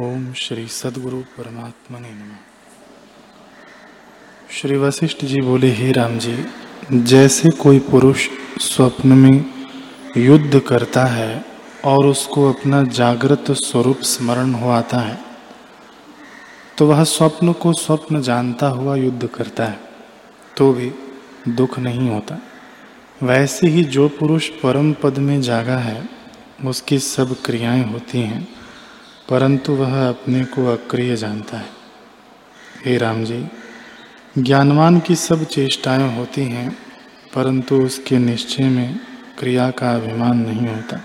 ओम श्री सदगुरु परमात्मा ने नम। श्री वशिष्ठ जी बोले, हे राम जी, जैसे कोई पुरुष स्वप्न में युद्ध करता है और उसको अपना जागृत स्वरूप स्मरण हो आता है तो वह स्वप्न को स्वप्न जानता हुआ युद्ध करता है तो भी दुख नहीं होता। वैसे ही जो पुरुष परम पद में जागा है, उसकी सब क्रियाएँ होती हैं। परंतु वह अपने को अक्रिय जानता है। हे राम जी ज्ञानवान की सब चेष्टाएँ होती हैं, परंतु उसके निश्चय में क्रिया का अभिमान नहीं होता।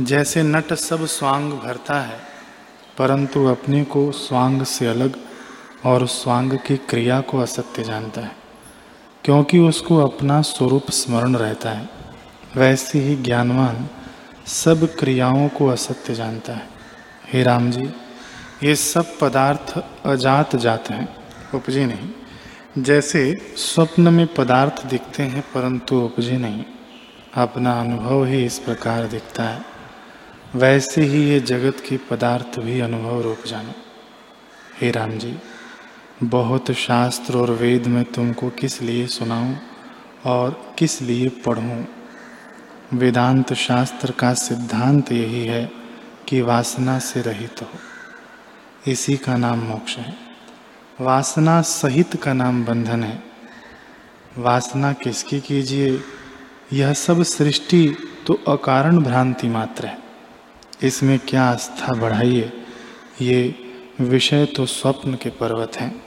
जैसे नट सब स्वांग भरता है, परंतु अपने को स्वांग से अलग और स्वांग की क्रिया को असत्य जानता है, क्योंकि उसको अपना स्वरूप स्मरण रहता है। वैसे ही ज्ञानवान सब क्रियाओं को असत्य जानता है। हे राम जी, ये सब पदार्थ अजात जात हैं, उपजे नहीं। जैसे स्वप्न में पदार्थ दिखते हैं, परंतु उपजे नहीं। अपना अनुभव ही इस प्रकार दिखता है। वैसे ही ये जगत के पदार्थ भी अनुभव रूप जानो। हे राम जी, बहुत शास्त्र और वेद में तुमको किस लिए सुनाऊं और किस लिए पढ़ूं? वेदांत शास्त्र का सिद्धांत यही है कि वासना से रहित हो। इसी का नाम मोक्ष है। वासना सहित का नाम बंधन है। वासना किसकी कीजिए? यह सब सृष्टि तो अकारण भ्रांति मात्र है। इसमें क्या आस्था बढ़ाइए ये विषय तो स्वप्न के पर्वत हैं।